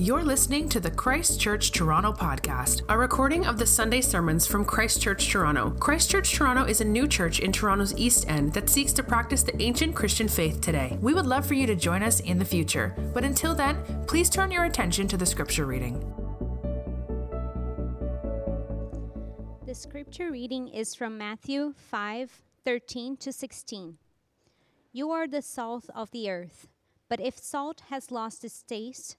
You're listening to the Christ Church Toronto podcast, a recording of the Sunday sermons from Christ Church Toronto. Christ Church Toronto is a new church in Toronto's East End that seeks to practice the ancient Christian faith today. We would love for you to join us in the future, but until then, please turn your attention to the scripture reading. The scripture reading is from Matthew 5 13 to 16. You are the salt of the earth, but if salt has lost its taste,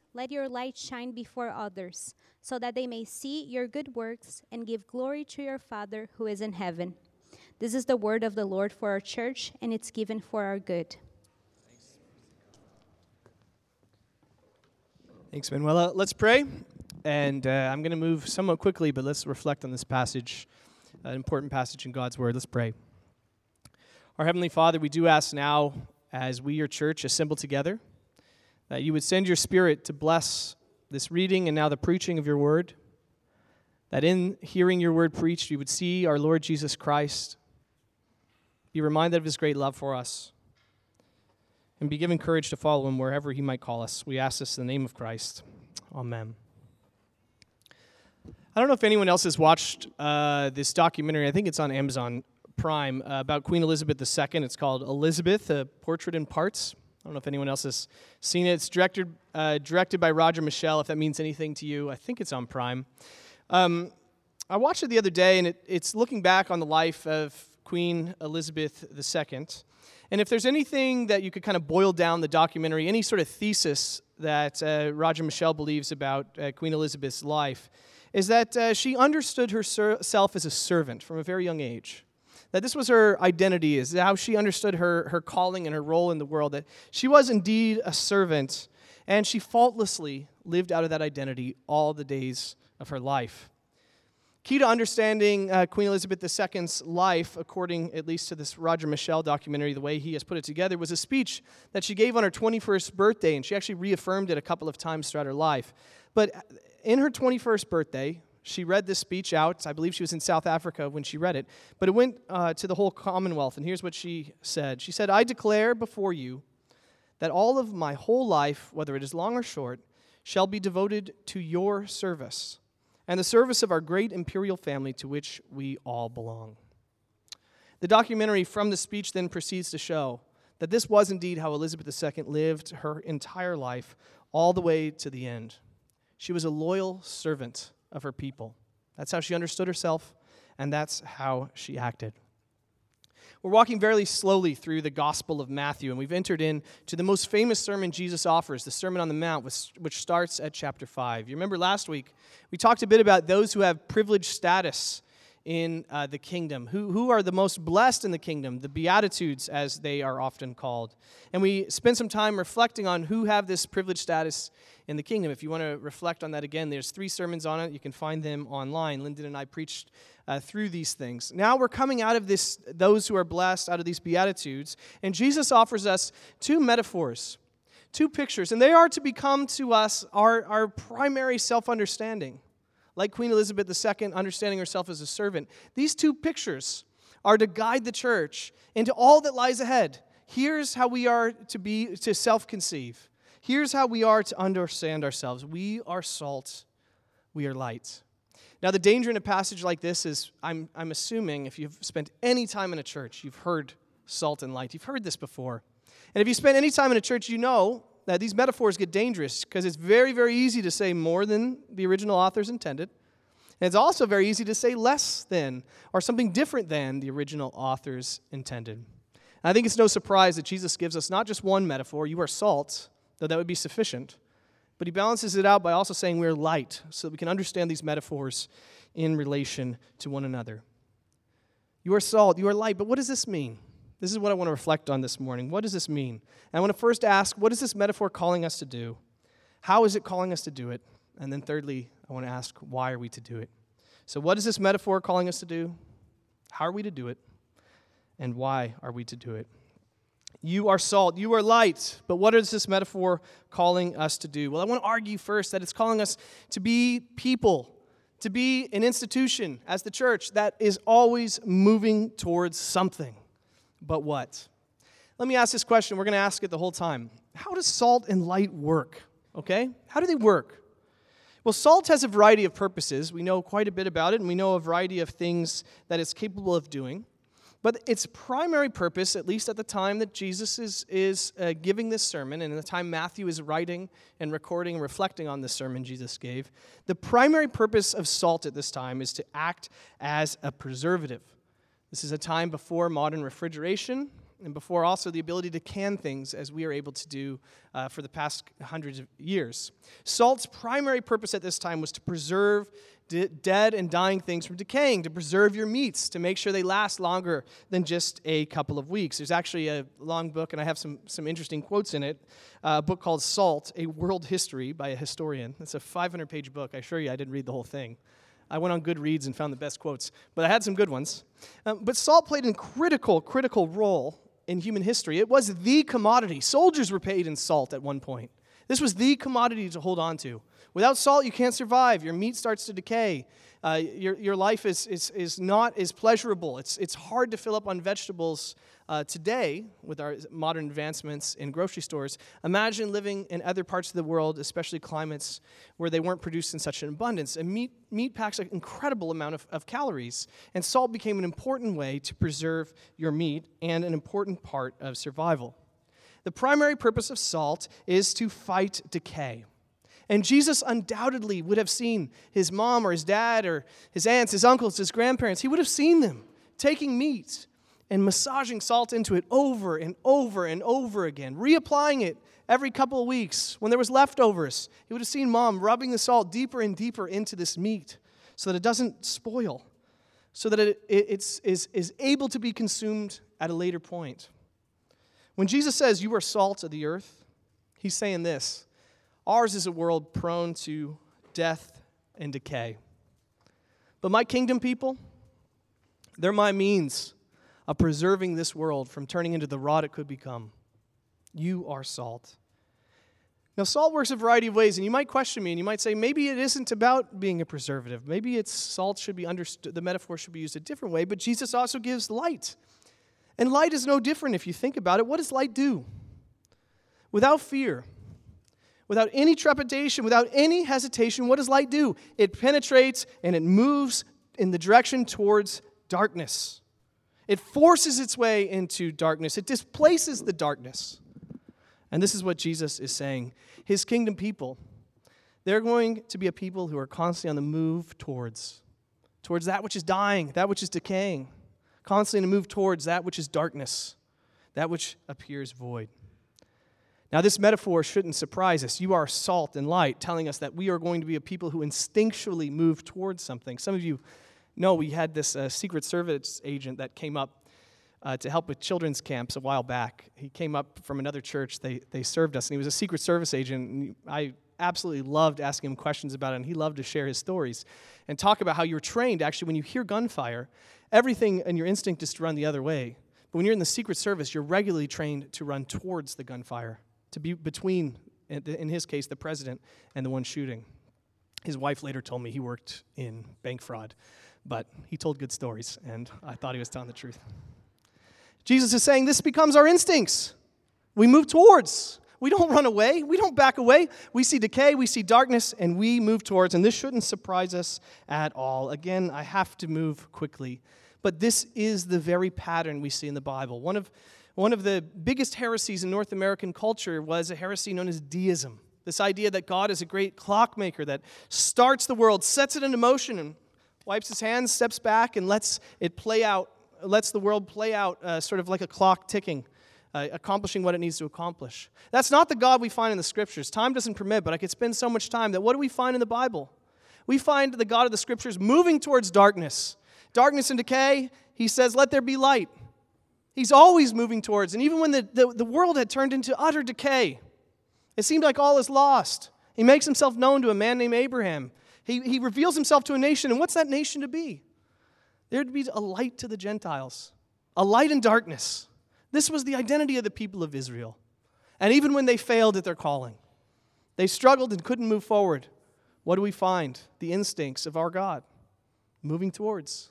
let your light shine before others, so that they may see your good works and give glory to your Father who is in heaven. This is the word of the Lord for our church, and it's given for our good. Thanks, Manuela. Let's pray. And uh, I'm going to move somewhat quickly, but let's reflect on this passage, an important passage in God's Word. Let's pray. Our Heavenly Father, we do ask now, as we, your church, assemble together, that you would send your Spirit to bless this reading and now the preaching of your word. That in hearing your word preached, you would see our Lord Jesus Christ, be reminded of his great love for us, and be given courage to follow him wherever he might call us. We ask this in the name of Christ. Amen. I don't know if anyone else has watched uh, this documentary. I think it's on Amazon Prime uh, about Queen Elizabeth II. It's called Elizabeth, a Portrait in Parts. I don't know if anyone else has seen it. It's directed, uh, directed by Roger Michell, if that means anything to you. I think it's on Prime. Um, I watched it the other day, and it, it's looking back on the life of Queen Elizabeth II. And if there's anything that you could kind of boil down the documentary, any sort of thesis that uh, Roger Michell believes about uh, Queen Elizabeth's life, is that uh, she understood herself as a servant from a very young age that this was her identity, is how she understood her, her calling and her role in the world, that she was indeed a servant, and she faultlessly lived out of that identity all the days of her life. Key to understanding uh, Queen Elizabeth II's life, according at least to this Roger Michell documentary, the way he has put it together, was a speech that she gave on her 21st birthday, and she actually reaffirmed it a couple of times throughout her life. But in her 21st birthday, she read this speech out. I believe she was in South Africa when she read it, but it went uh, to the whole Commonwealth. And here's what she said She said, I declare before you that all of my whole life, whether it is long or short, shall be devoted to your service and the service of our great imperial family to which we all belong. The documentary from the speech then proceeds to show that this was indeed how Elizabeth II lived her entire life, all the way to the end. She was a loyal servant of her people. That's how she understood herself, and that's how she acted. We're walking very slowly through the Gospel of Matthew, and we've entered into the most famous sermon Jesus offers, the Sermon on the Mount, which starts at chapter 5. You remember last week, we talked a bit about those who have privileged status in uh, the kingdom, who, who are the most blessed in the kingdom, the Beatitudes, as they are often called. And we spend some time reflecting on who have this privileged status in the kingdom. If you want to reflect on that again, there's three sermons on it. You can find them online. Lyndon and I preached uh, through these things. Now we're coming out of this, those who are blessed, out of these Beatitudes, and Jesus offers us two metaphors, two pictures, and they are to become to us our, our primary self understanding like Queen Elizabeth II, understanding herself as a servant. These two pictures are to guide the church into all that lies ahead. Here's how we are to be to self-conceive. Here's how we are to understand ourselves. We are salt, we are light. Now, the danger in a passage like this is I'm, I'm assuming if you've spent any time in a church, you've heard salt and light. You've heard this before. And if you spent any time in a church, you know that these metaphors get dangerous because it's very, very easy to say more than the original authors intended. And it's also very easy to say less than or something different than the original authors intended. And I think it's no surprise that Jesus gives us not just one metaphor, you are salt, though that would be sufficient, but he balances it out by also saying we're light so that we can understand these metaphors in relation to one another. You are salt, you are light, but what does this mean? This is what I want to reflect on this morning. What does this mean? And I want to first ask, what is this metaphor calling us to do? How is it calling us to do it? And then thirdly, I want to ask, why are we to do it? So, what is this metaphor calling us to do? How are we to do it? And why are we to do it? You are salt, you are light. But what is this metaphor calling us to do? Well, I want to argue first that it's calling us to be people, to be an institution as the church that is always moving towards something. But what? Let me ask this question. We're going to ask it the whole time. How does salt and light work? Okay? How do they work? Well, salt has a variety of purposes. We know quite a bit about it, and we know a variety of things that it's capable of doing. But its primary purpose, at least at the time that Jesus is, is uh, giving this sermon, and in the time Matthew is writing and recording and reflecting on the sermon Jesus gave, the primary purpose of salt at this time is to act as a preservative. This is a time before modern refrigeration and before also the ability to can things as we are able to do uh, for the past hundreds of years. Salt's primary purpose at this time was to preserve dead and dying things from decaying, to preserve your meats, to make sure they last longer than just a couple of weeks. There's actually a long book, and I have some, some interesting quotes in it, uh, a book called Salt, A World History by a historian. It's a 500 page book. I assure you I didn't read the whole thing. I went on Goodreads and found the best quotes, but I had some good ones. Um, but salt played a critical, critical role in human history. It was the commodity. Soldiers were paid in salt at one point. This was the commodity to hold on to. Without salt, you can't survive. Your meat starts to decay. Uh, your, your life is, is, is not as pleasurable. It's, it's hard to fill up on vegetables uh, today with our modern advancements in grocery stores. Imagine living in other parts of the world, especially climates where they weren't produced in such an abundance. And meat, meat packs an incredible amount of, of calories. And salt became an important way to preserve your meat and an important part of survival. The primary purpose of salt is to fight decay. And Jesus undoubtedly would have seen his mom or his dad or his aunts, his uncles, his grandparents. He would have seen them taking meat and massaging salt into it over and over and over again, reapplying it every couple of weeks when there was leftovers. He would have seen mom rubbing the salt deeper and deeper into this meat so that it doesn't spoil, so that it, it it's, is, is able to be consumed at a later point. When Jesus says, You are salt of the earth, he's saying this Ours is a world prone to death and decay. But my kingdom people, they're my means of preserving this world from turning into the rot it could become. You are salt. Now, salt works a variety of ways, and you might question me, and you might say, maybe it isn't about being a preservative. Maybe it's salt should be understood, the metaphor should be used a different way, but Jesus also gives light. And light is no different if you think about it. What does light do? Without fear, without any trepidation, without any hesitation, what does light do? It penetrates and it moves in the direction towards darkness. It forces its way into darkness, it displaces the darkness. And this is what Jesus is saying. His kingdom people, they're going to be a people who are constantly on the move towards towards that which is dying, that which is decaying, constantly on the move towards that which is darkness, that which appears void. Now, this metaphor shouldn't surprise us. You are salt and light, telling us that we are going to be a people who instinctually move towards something. Some of you know we had this uh, Secret Service agent that came up uh, to help with children's camps a while back. He came up from another church. They, they served us, and he was a Secret Service agent. And I absolutely loved asking him questions about it, and he loved to share his stories and talk about how you're trained. Actually, when you hear gunfire, everything and your instinct is to run the other way. But when you're in the Secret Service, you're regularly trained to run towards the gunfire to be between, in his case, the president and the one shooting. His wife later told me he worked in bank fraud, but he told good stories, and I thought he was telling the truth. Jesus is saying this becomes our instincts. We move towards. We don't run away. We don't back away. We see decay, we see darkness, and we move towards. And this shouldn't surprise us at all. Again, I have to move quickly. But this is the very pattern we see in the Bible. One of one of the biggest heresies in North American culture was a heresy known as deism. This idea that God is a great clockmaker that starts the world, sets it into motion, and wipes his hands, steps back, and lets it play out, lets the world play out uh, sort of like a clock ticking. Uh, accomplishing what it needs to accomplish. That's not the God we find in the scriptures. Time doesn't permit, but I could spend so much time that what do we find in the Bible? We find the God of the scriptures moving towards darkness. Darkness and decay, he says, let there be light. He's always moving towards. And even when the, the, the, world had turned into utter decay, it seemed like all is lost. He makes himself known to a man named Abraham. He, he reveals himself to a nation. And what's that nation to be? There'd be a light to the Gentiles, a light in darkness. This was the identity of the people of Israel. And even when they failed at their calling, they struggled and couldn't move forward. What do we find? The instincts of our God moving towards,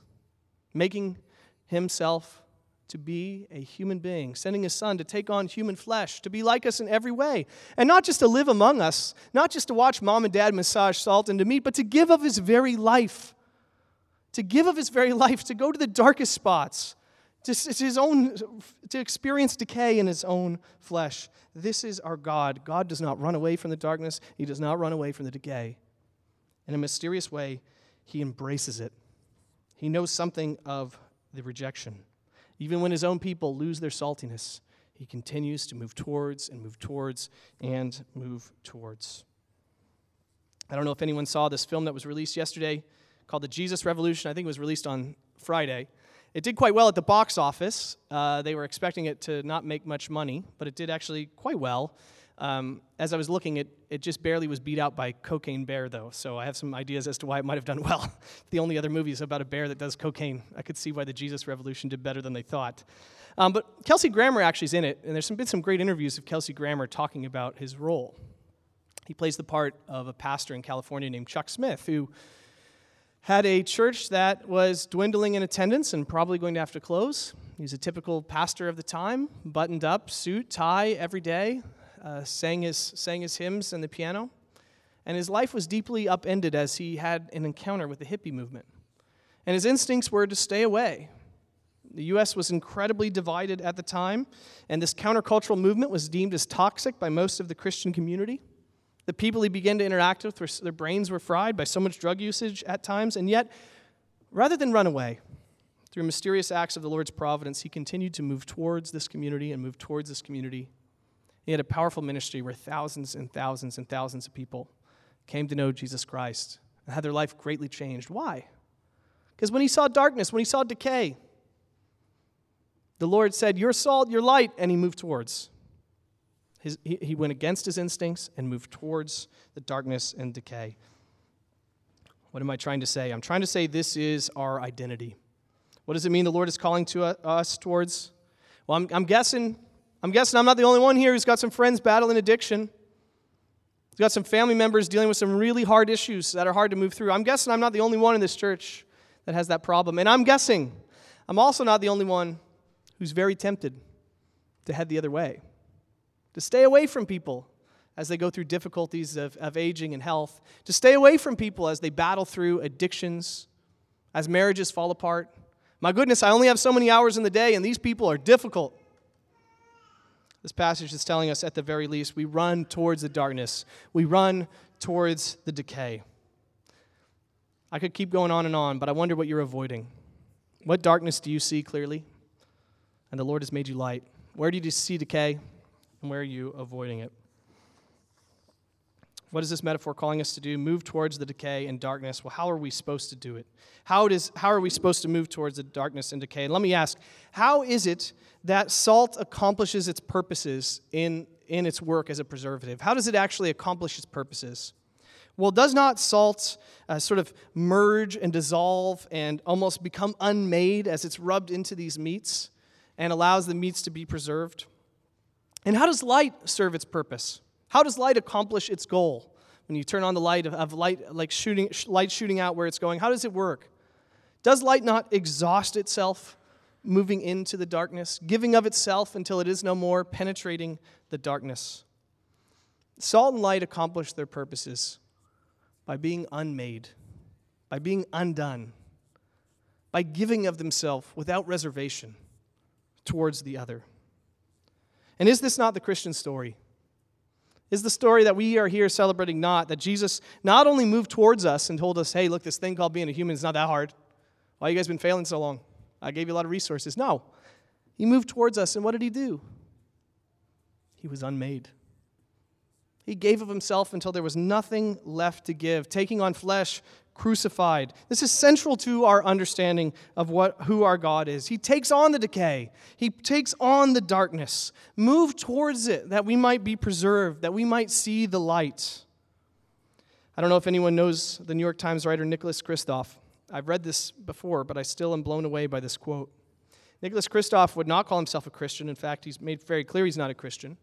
making himself to be a human being, sending his son to take on human flesh, to be like us in every way, and not just to live among us, not just to watch mom and dad massage salt and to meet, but to give of his very life. To give of his very life, to go to the darkest spots, to, his own, to experience decay in his own flesh. This is our God. God does not run away from the darkness, he does not run away from the decay. In a mysterious way, he embraces it. He knows something of the rejection. Even when his own people lose their saltiness, he continues to move towards and move towards and move towards. I don't know if anyone saw this film that was released yesterday called The Jesus Revolution. I think it was released on Friday. It did quite well at the box office. Uh, they were expecting it to not make much money, but it did actually quite well. Um, as I was looking, it, it just barely was beat out by Cocaine Bear, though, so I have some ideas as to why it might have done well. the only other movie is about a bear that does cocaine. I could see why the Jesus Revolution did better than they thought. Um, but Kelsey Grammer actually is in it, and there's some, been some great interviews of Kelsey Grammer talking about his role. He plays the part of a pastor in California named Chuck Smith, who had a church that was dwindling in attendance and probably going to have to close. He's a typical pastor of the time, buttoned up, suit, tie every day, uh, sang, his, sang his hymns and the piano. And his life was deeply upended as he had an encounter with the hippie movement. And his instincts were to stay away. The U.S. was incredibly divided at the time, and this countercultural movement was deemed as toxic by most of the Christian community. The people he began to interact with, their brains were fried by so much drug usage at times, and yet, rather than run away, through mysterious acts of the Lord's providence, he continued to move towards this community and move towards this community he had a powerful ministry where thousands and thousands and thousands of people came to know Jesus Christ and had their life greatly changed. Why? Because when he saw darkness, when he saw decay, the Lord said, You're salt, you're light, and he moved towards. His, he, he went against his instincts and moved towards the darkness and decay. What am I trying to say? I'm trying to say this is our identity. What does it mean the Lord is calling to uh, us towards? Well, I'm, I'm guessing I'm guessing I'm not the only one here who's got some friends battling addiction. He's got some family members dealing with some really hard issues that are hard to move through. I'm guessing I'm not the only one in this church that has that problem. And I'm guessing I'm also not the only one who's very tempted to head the other way, to stay away from people as they go through difficulties of, of aging and health, to stay away from people as they battle through addictions, as marriages fall apart. My goodness, I only have so many hours in the day, and these people are difficult. This passage is telling us, at the very least, we run towards the darkness, we run towards the decay. I could keep going on and on, but I wonder what you're avoiding. What darkness do you see clearly? And the Lord has made you light. Where do you see decay? And where are you avoiding it? What is this metaphor calling us to do? Move towards the decay and darkness. Well, how are we supposed to do it? How, does, how are we supposed to move towards the darkness and decay? And let me ask how is it that salt accomplishes its purposes in, in its work as a preservative? How does it actually accomplish its purposes? Well, does not salt uh, sort of merge and dissolve and almost become unmade as it's rubbed into these meats and allows the meats to be preserved? And how does light serve its purpose? How does light accomplish its goal? When you turn on the light of light, like shooting, light shooting out where it's going, how does it work? Does light not exhaust itself, moving into the darkness, giving of itself until it is no more, penetrating the darkness? Salt and light accomplish their purposes by being unmade, by being undone, by giving of themselves without reservation towards the other. And is this not the Christian story? Is the story that we are here celebrating not that Jesus not only moved towards us and told us, hey, look, this thing called being a human is not that hard. Why you guys been failing so long? I gave you a lot of resources. No. He moved towards us, and what did he do? He was unmade. He gave of himself until there was nothing left to give, taking on flesh, crucified. This is central to our understanding of what, who our God is. He takes on the decay, He takes on the darkness. Move towards it that we might be preserved, that we might see the light. I don't know if anyone knows the New York Times writer Nicholas Kristof. I've read this before, but I still am blown away by this quote. Nicholas Kristof would not call himself a Christian. In fact, he's made very clear he's not a Christian.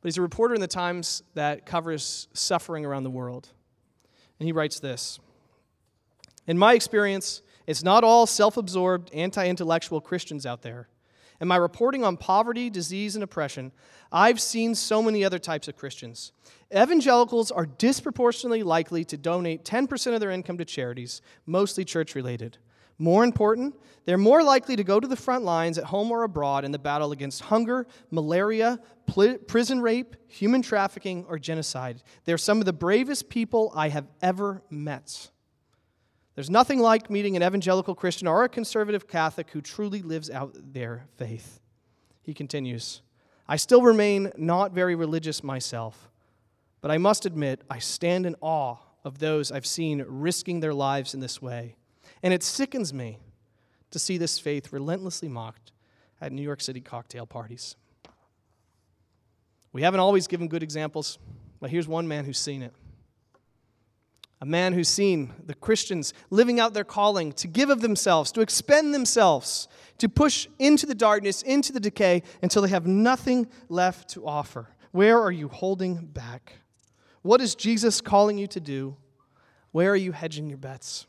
But he's a reporter in the Times that covers suffering around the world. And he writes this In my experience, it's not all self absorbed, anti intellectual Christians out there. In my reporting on poverty, disease, and oppression, I've seen so many other types of Christians. Evangelicals are disproportionately likely to donate 10% of their income to charities, mostly church related. More important, they're more likely to go to the front lines at home or abroad in the battle against hunger, malaria, pl- prison rape, human trafficking, or genocide. They're some of the bravest people I have ever met. There's nothing like meeting an evangelical Christian or a conservative Catholic who truly lives out their faith. He continues I still remain not very religious myself, but I must admit I stand in awe of those I've seen risking their lives in this way. And it sickens me to see this faith relentlessly mocked at New York City cocktail parties. We haven't always given good examples, but here's one man who's seen it. A man who's seen the Christians living out their calling to give of themselves, to expend themselves, to push into the darkness, into the decay, until they have nothing left to offer. Where are you holding back? What is Jesus calling you to do? Where are you hedging your bets?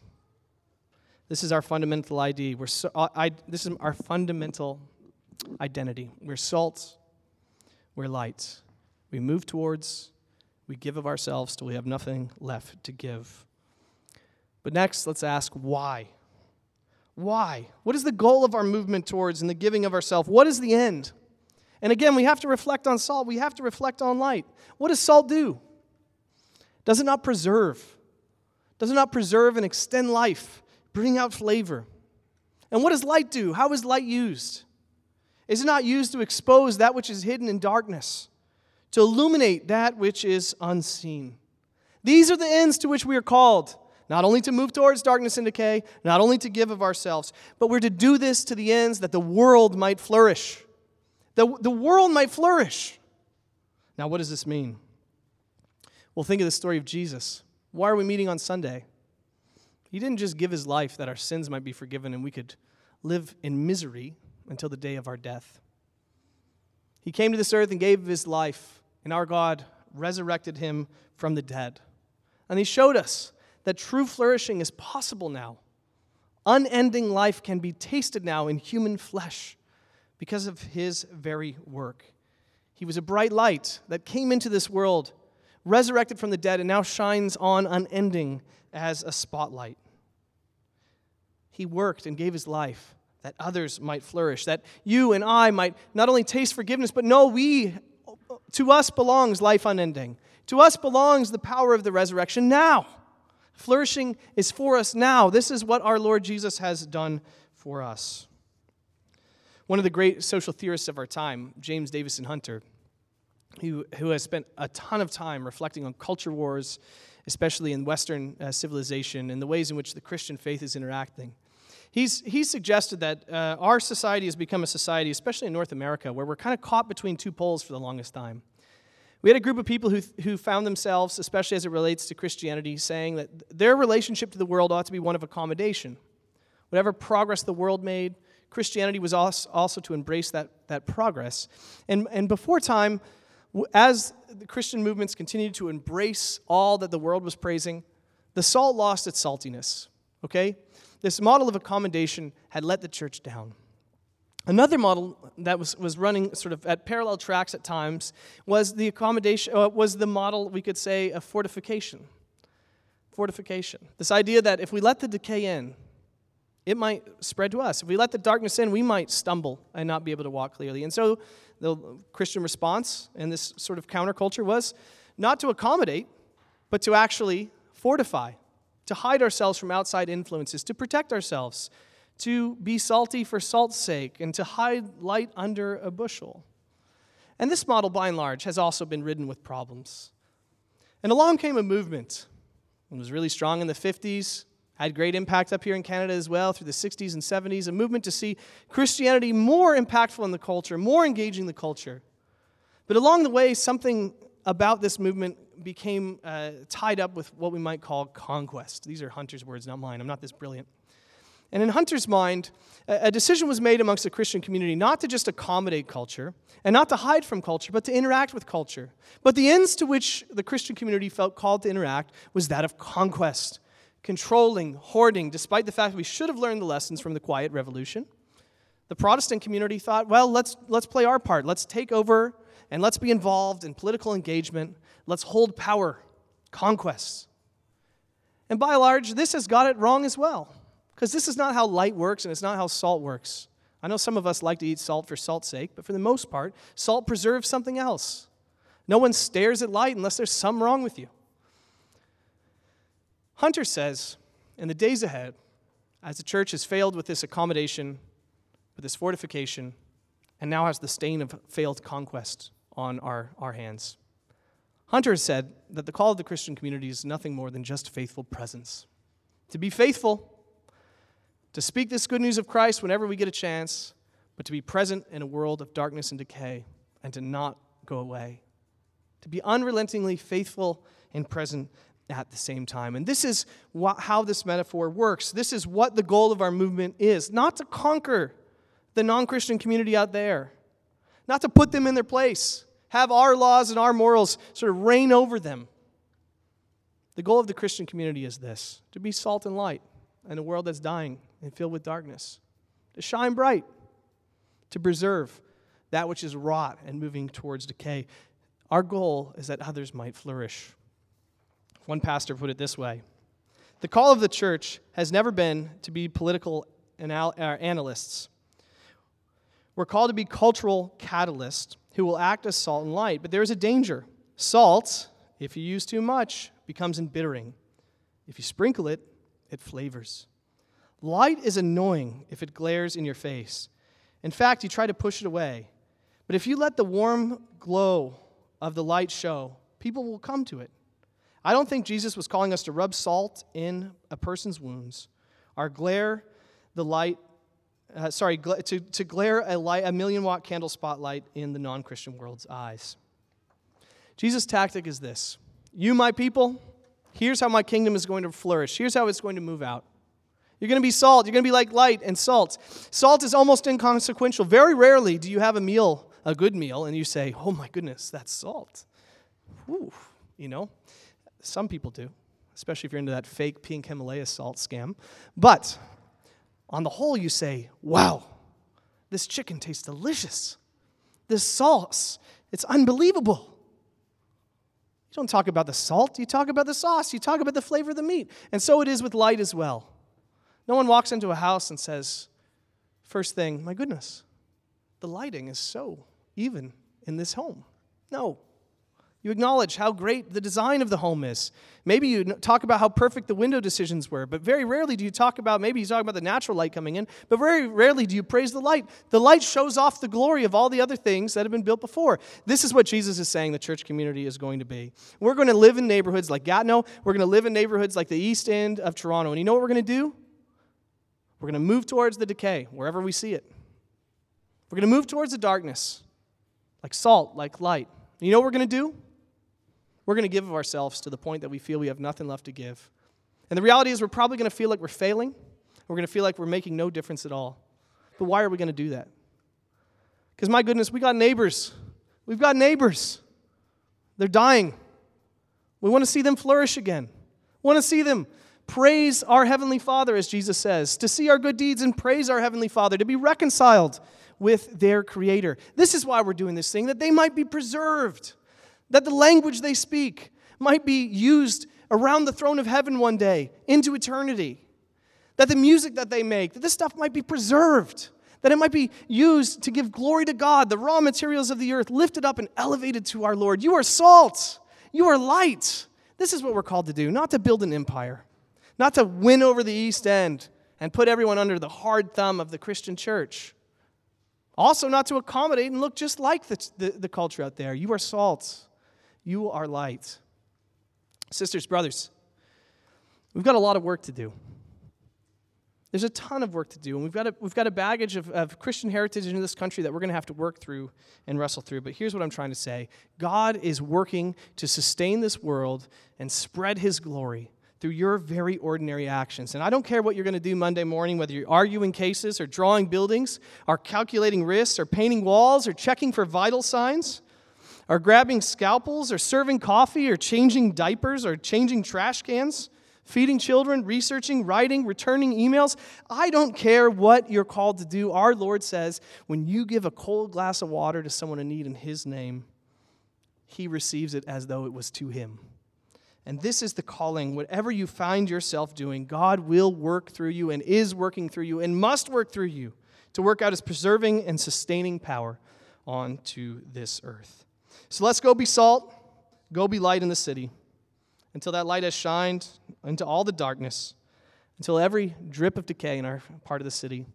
This is our fundamental ID. We're so, uh, I, this is our fundamental identity. We're salt, we're light. We move towards, we give of ourselves till we have nothing left to give. But next, let's ask why. Why? What is the goal of our movement towards and the giving of ourselves? What is the end? And again, we have to reflect on salt. We have to reflect on light. What does salt do? Does it not preserve? Does it not preserve and extend life? bring out flavor. And what does light do? How is light used? Is it not used to expose that which is hidden in darkness, to illuminate that which is unseen? These are the ends to which we are called. Not only to move towards darkness and decay, not only to give of ourselves, but we're to do this to the ends that the world might flourish. The, the world might flourish. Now, what does this mean? Well, think of the story of Jesus. Why are we meeting on Sunday? He didn't just give his life that our sins might be forgiven and we could live in misery until the day of our death. He came to this earth and gave his life, and our God resurrected him from the dead. And he showed us that true flourishing is possible now. Unending life can be tasted now in human flesh because of his very work. He was a bright light that came into this world, resurrected from the dead, and now shines on unending as a spotlight. He worked and gave his life that others might flourish, that you and I might not only taste forgiveness, but know we, to us belongs life unending. To us belongs the power of the resurrection now. Flourishing is for us now. This is what our Lord Jesus has done for us. One of the great social theorists of our time, James Davison Hunter, who, who has spent a ton of time reflecting on culture wars especially in Western uh, civilization, and the ways in which the Christian faith is interacting. He's, he's suggested that uh, our society has become a society, especially in North America, where we're kind of caught between two poles for the longest time. We had a group of people who, who found themselves, especially as it relates to Christianity, saying that their relationship to the world ought to be one of accommodation. Whatever progress the world made, Christianity was also to embrace that, that progress. And, and before time, as the Christian movements continued to embrace all that the world was praising, the salt lost its saltiness. Okay? This model of accommodation had let the church down. Another model that was, was running sort of at parallel tracks at times was the accommodation uh, was the model we could say of fortification. Fortification. This idea that if we let the decay in, it might spread to us. If we let the darkness in, we might stumble and not be able to walk clearly. And so the Christian response in this sort of counterculture was not to accommodate, but to actually fortify, to hide ourselves from outside influences, to protect ourselves, to be salty for salt's sake, and to hide light under a bushel. And this model, by and large, has also been ridden with problems. And along came a movement. It was really strong in the 50s, had great impact up here in Canada as well through the 60s and 70s, a movement to see Christianity more impactful in the culture, more engaging the culture. But along the way, something about this movement became uh, tied up with what we might call conquest. These are Hunter's words, not mine. I'm not this brilliant. And in Hunter's mind, a decision was made amongst the Christian community not to just accommodate culture and not to hide from culture, but to interact with culture. But the ends to which the Christian community felt called to interact was that of conquest, controlling, hoarding, despite the fact that we should have learned the lessons from the Quiet Revolution. The Protestant community thought, well, let's, let's play our part. Let's take over and let's be involved in political engagement. Let's hold power, conquests. And by and large, this has got it wrong as well. Because this is not how light works and it's not how salt works. I know some of us like to eat salt for salt's sake, but for the most part, salt preserves something else. No one stares at light unless there's something wrong with you. Hunter says, in the days ahead, as the church has failed with this accommodation, with this fortification, and now has the stain of failed conquest on our, our hands, Hunter has said that the call of the Christian community is nothing more than just faithful presence. To be faithful to speak this good news of Christ whenever we get a chance, but to be present in a world of darkness and decay and to not go away. To be unrelentingly faithful and present at the same time. And this is what, how this metaphor works. This is what the goal of our movement is not to conquer the non Christian community out there, not to put them in their place, have our laws and our morals sort of reign over them. The goal of the Christian community is this to be salt and light in a world that's dying and filled with darkness, to shine bright, to preserve that which is rot and moving towards decay. Our goal is that others might flourish. One pastor put it this way The call of the church has never been to be political uh, analysts. We're called to be cultural catalysts who will act as salt and light, but there is a danger. Salt, if you use too much, becomes embittering. If you sprinkle it, it flavors. Light is annoying if it glares in your face. In fact, you try to push it away. But if you let the warm glow of the light show, people will come to it. I don't think Jesus was calling us to rub salt in a person's wounds Our glare the light, uh, sorry, to, to glare a, light, a million watt candle spotlight in the non Christian world's eyes. Jesus' tactic is this You, my people, here's how my kingdom is going to flourish, here's how it's going to move out. You're going to be salt. You're going to be like light and salt. Salt is almost inconsequential. Very rarely do you have a meal, a good meal, and you say, oh my goodness, that's salt. Ooh, you know, some people do, especially if you're into that fake pink Himalaya salt scam. But on the whole, you say, wow, this chicken tastes delicious. This sauce, it's unbelievable. You don't talk about the salt, you talk about the sauce, you talk about the flavor of the meat. And so it is with light as well. No one walks into a house and says, first thing, my goodness, the lighting is so even in this home. No. You acknowledge how great the design of the home is. Maybe you talk about how perfect the window decisions were, but very rarely do you talk about, maybe you talk about the natural light coming in, but very rarely do you praise the light. The light shows off the glory of all the other things that have been built before. This is what Jesus is saying the church community is going to be. We're going to live in neighborhoods like Gatineau, we're going to live in neighborhoods like the east end of Toronto. And you know what we're going to do? We're going to move towards the decay wherever we see it. We're going to move towards the darkness, like salt, like light. You know what we're going to do? We're going to give of ourselves to the point that we feel we have nothing left to give. And the reality is, we're probably going to feel like we're failing. We're going to feel like we're making no difference at all. But why are we going to do that? Because, my goodness, we got neighbors. We've got neighbors. They're dying. We want to see them flourish again. We want to see them praise our Heavenly Father, as Jesus says, to see our good deeds and praise our Heavenly Father, to be reconciled with their Creator. This is why we're doing this thing, that they might be preserved, that the language they speak might be used around the throne of heaven one day into eternity, that the music that they make, that this stuff might be preserved. That it might be used to give glory to God, the raw materials of the earth lifted up and elevated to our Lord. You are salt. You are light. This is what we're called to do, not to build an empire not to win over the East End and put everyone under the hard thumb of the Christian church. Also, not to accommodate and look just like the, the, the culture out there. You are salt, you are light. Sisters, brothers, we've got a lot of work to do. There's a ton of work to do, and we've got a, we've got a baggage of, of Christian heritage in this country that we're going to have to work through and wrestle through. But here's what I'm trying to say God is working to sustain this world and spread his glory through your very ordinary actions. And I don't care what you're going to do Monday morning, whether you're arguing cases or drawing buildings, or calculating risks, or painting walls, or checking for vital signs, or grabbing scalpels, or serving coffee, or changing diapers, or changing trash cans, feeding children, researching, writing, returning emails. I don't care what you're called to do. Our Lord says when you give a cold glass of water to someone in need in His name, He receives it as though it was to Him. And this is the calling. Whatever you find yourself doing, God will work through you and is working through you and must work through you to work out his preserving and sustaining power onto this earth. So let's go be salt, go be light in the city until that light has shined into all the darkness, until every drip of decay in our part of the city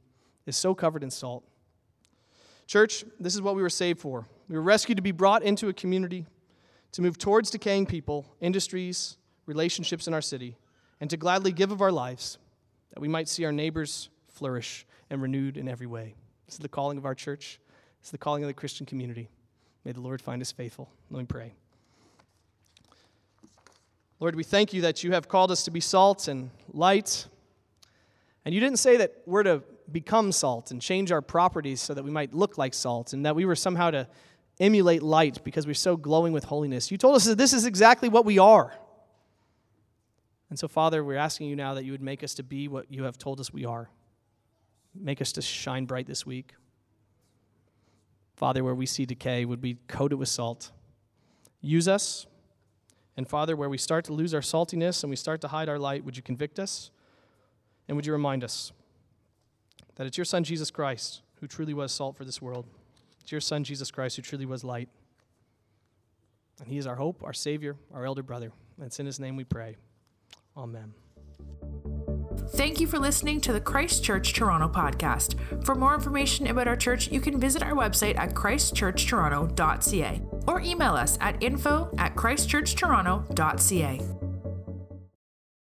is so covered in salt. Church, this is what we were saved for. We were rescued to be brought into a community to move towards decaying people, industries, relationships in our city, and to gladly give of our lives that we might see our neighbors flourish and renewed in every way. This is the calling of our church. This is the calling of the Christian community. May the Lord find us faithful. Let me pray. Lord, we thank you that you have called us to be salt and light. And you didn't say that we're to become salt and change our properties so that we might look like salt and that we were somehow to emulate light because we're so glowing with holiness. You told us that this is exactly what we are. And so, Father, we're asking you now that you would make us to be what you have told us we are. Make us to shine bright this week. Father, where we see decay, would be coated with salt. Use us. And Father, where we start to lose our saltiness and we start to hide our light, would you convict us? And would you remind us that it's your Son, Jesus Christ, who truly was salt for this world? It's your Son, Jesus Christ, who truly was light. And he is our hope, our Savior, our elder brother. And it's in his name we pray. Amen. Thank you for listening to the Christchurch Toronto podcast. For more information about our church, you can visit our website at christchurchtoronto.ca or email us at info at christchurchtoronto.ca.